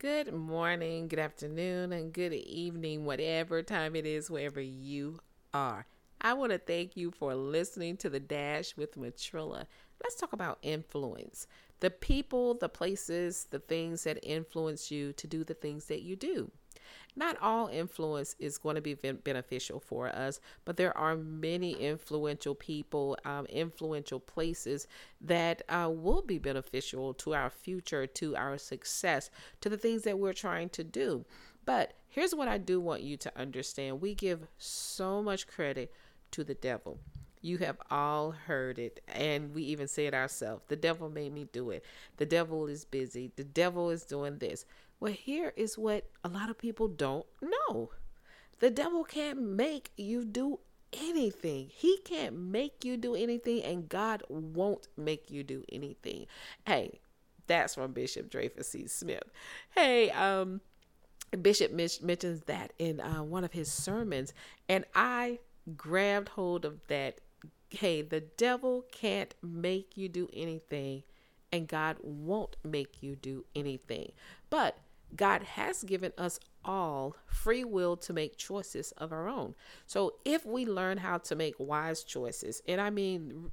Good morning, good afternoon, and good evening, whatever time it is, wherever you are. I want to thank you for listening to The Dash with Matrilla. Let's talk about influence the people, the places, the things that influence you to do the things that you do. Not all influence is going to be beneficial for us, but there are many influential people, um, influential places that uh, will be beneficial to our future, to our success, to the things that we're trying to do. But here's what I do want you to understand we give so much credit to the devil. You have all heard it, and we even say it ourselves. The devil made me do it. The devil is busy. The devil is doing this. Well, here is what a lot of people don't know the devil can't make you do anything. He can't make you do anything, and God won't make you do anything. Hey, that's from Bishop Dreyfus C. Smith. Hey, um, Bishop mentions that in uh, one of his sermons, and I grabbed hold of that. Hey, the devil can't make you do anything, and God won't make you do anything. But God has given us all free will to make choices of our own. So if we learn how to make wise choices, and I mean,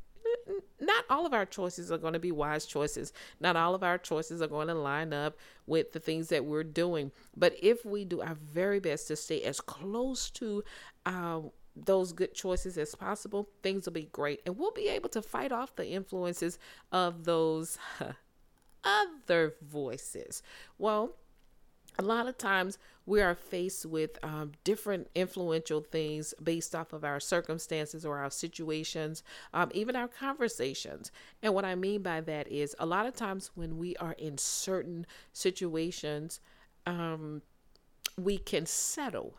not all of our choices are going to be wise choices. Not all of our choices are going to line up with the things that we're doing. But if we do our very best to stay as close to uh, those good choices as possible, things will be great. And we'll be able to fight off the influences of those other voices. Well, a lot of times we are faced with um, different influential things based off of our circumstances or our situations, um, even our conversations. And what I mean by that is a lot of times when we are in certain situations, um, we can settle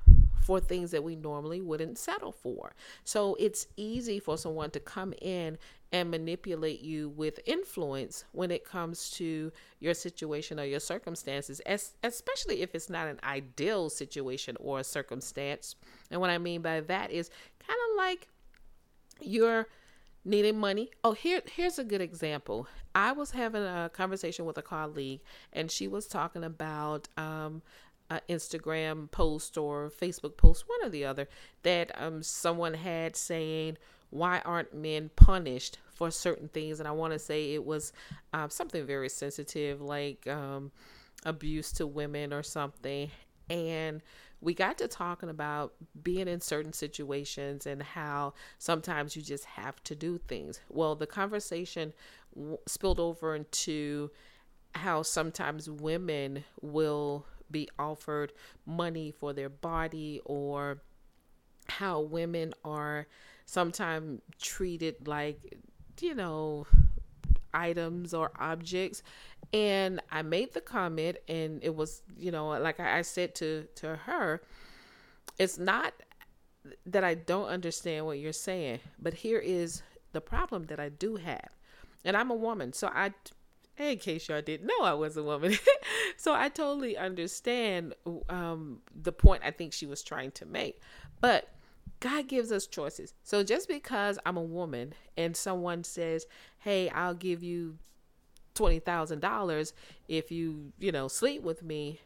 for things that we normally wouldn't settle for. So it's easy for someone to come in and manipulate you with influence when it comes to your situation or your circumstances, as, especially if it's not an ideal situation or a circumstance. And what I mean by that is kind of like you're needing money. Oh, here here's a good example. I was having a conversation with a colleague, and she was talking about um, an Instagram post or Facebook post, one or the other, that um someone had saying why aren't men punished for certain things? And I want to say it was um, something very sensitive, like um, abuse to women or something. And we got to talking about being in certain situations and how sometimes you just have to do things. Well, the conversation w- spilled over into how sometimes women will be offered money for their body or how women are sometimes treated like, you know, items or objects. And I made the comment, and it was, you know, like I said to to her, it's not that I don't understand what you're saying, but here is the problem that I do have, and I'm a woman, so I. In case y'all didn't know I was a woman. so I totally understand um, the point I think she was trying to make. But God gives us choices. So just because I'm a woman and someone says, "Hey, I'll give you $20,000 if you, you know, sleep with me,"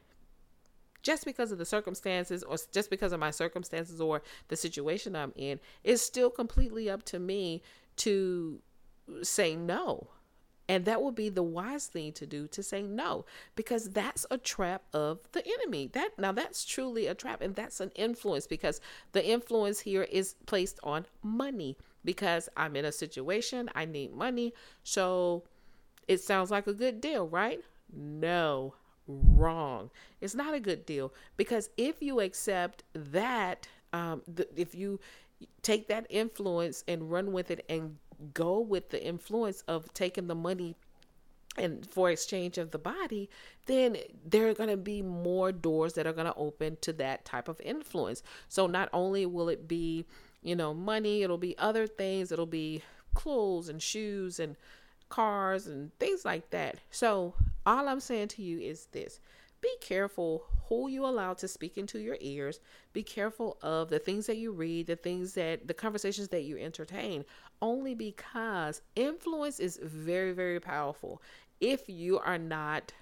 just because of the circumstances or just because of my circumstances or the situation I'm in, it's still completely up to me to say no. And that would be the wise thing to do to say no, because that's a trap of the enemy. That now that's truly a trap, and that's an influence because the influence here is placed on money. Because I'm in a situation, I need money. So it sounds like a good deal, right? No, wrong. It's not a good deal because if you accept that, um, the, if you take that influence and run with it and go with the influence of taking the money and for exchange of the body, then there are going to be more doors that are going to open to that type of influence. So not only will it be, you know, money, it'll be other things, it'll be clothes and shoes and cars and things like that. So all I'm saying to you is this be careful who you allow to speak into your ears. Be careful of the things that you read, the things that the conversations that you entertain, only because influence is very, very powerful. If you are not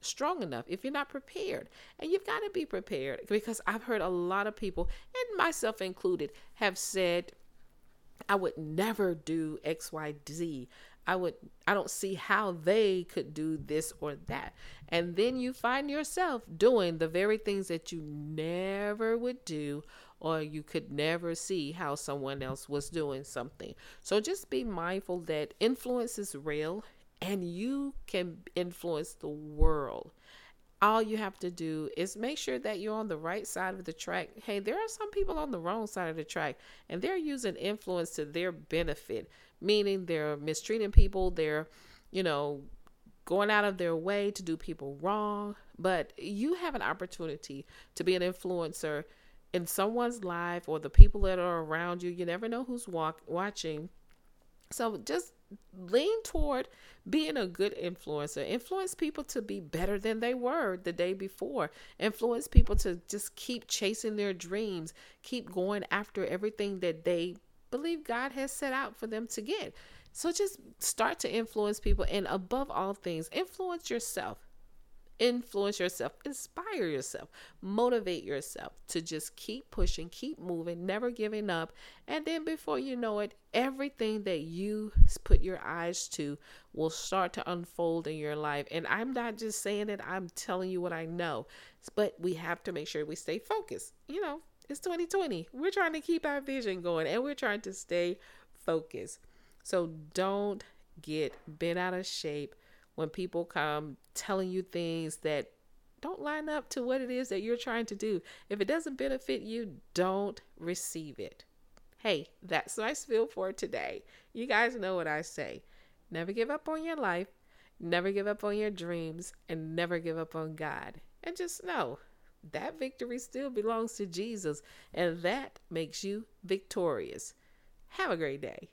strong enough, if you're not prepared. And you've got to be prepared because I've heard a lot of people, and myself included, have said, I would never do XYZ. I would I don't see how they could do this or that. And then you find yourself doing the very things that you never would do or you could never see how someone else was doing something. So just be mindful that influence is real and you can influence the world. All you have to do is make sure that you're on the right side of the track. Hey, there are some people on the wrong side of the track and they're using influence to their benefit, meaning they're mistreating people, they're, you know, going out of their way to do people wrong. But you have an opportunity to be an influencer in someone's life or the people that are around you. You never know who's walk, watching. So just lean toward being a good influencer. Influence people to be better than they were the day before. Influence people to just keep chasing their dreams, keep going after everything that they believe God has set out for them to get. So just start to influence people and above all things, influence yourself influence yourself, inspire yourself, motivate yourself to just keep pushing, keep moving, never giving up. And then before you know it, everything that you put your eyes to will start to unfold in your life. And I'm not just saying it, I'm telling you what I know. But we have to make sure we stay focused. You know, it's 2020. We're trying to keep our vision going and we're trying to stay focused. So don't get bent out of shape when people come telling you things that don't line up to what it is that you're trying to do. If it doesn't benefit you, don't receive it. Hey, that's my spiel for today. You guys know what I say. Never give up on your life, never give up on your dreams, and never give up on God. And just know that victory still belongs to Jesus, and that makes you victorious. Have a great day.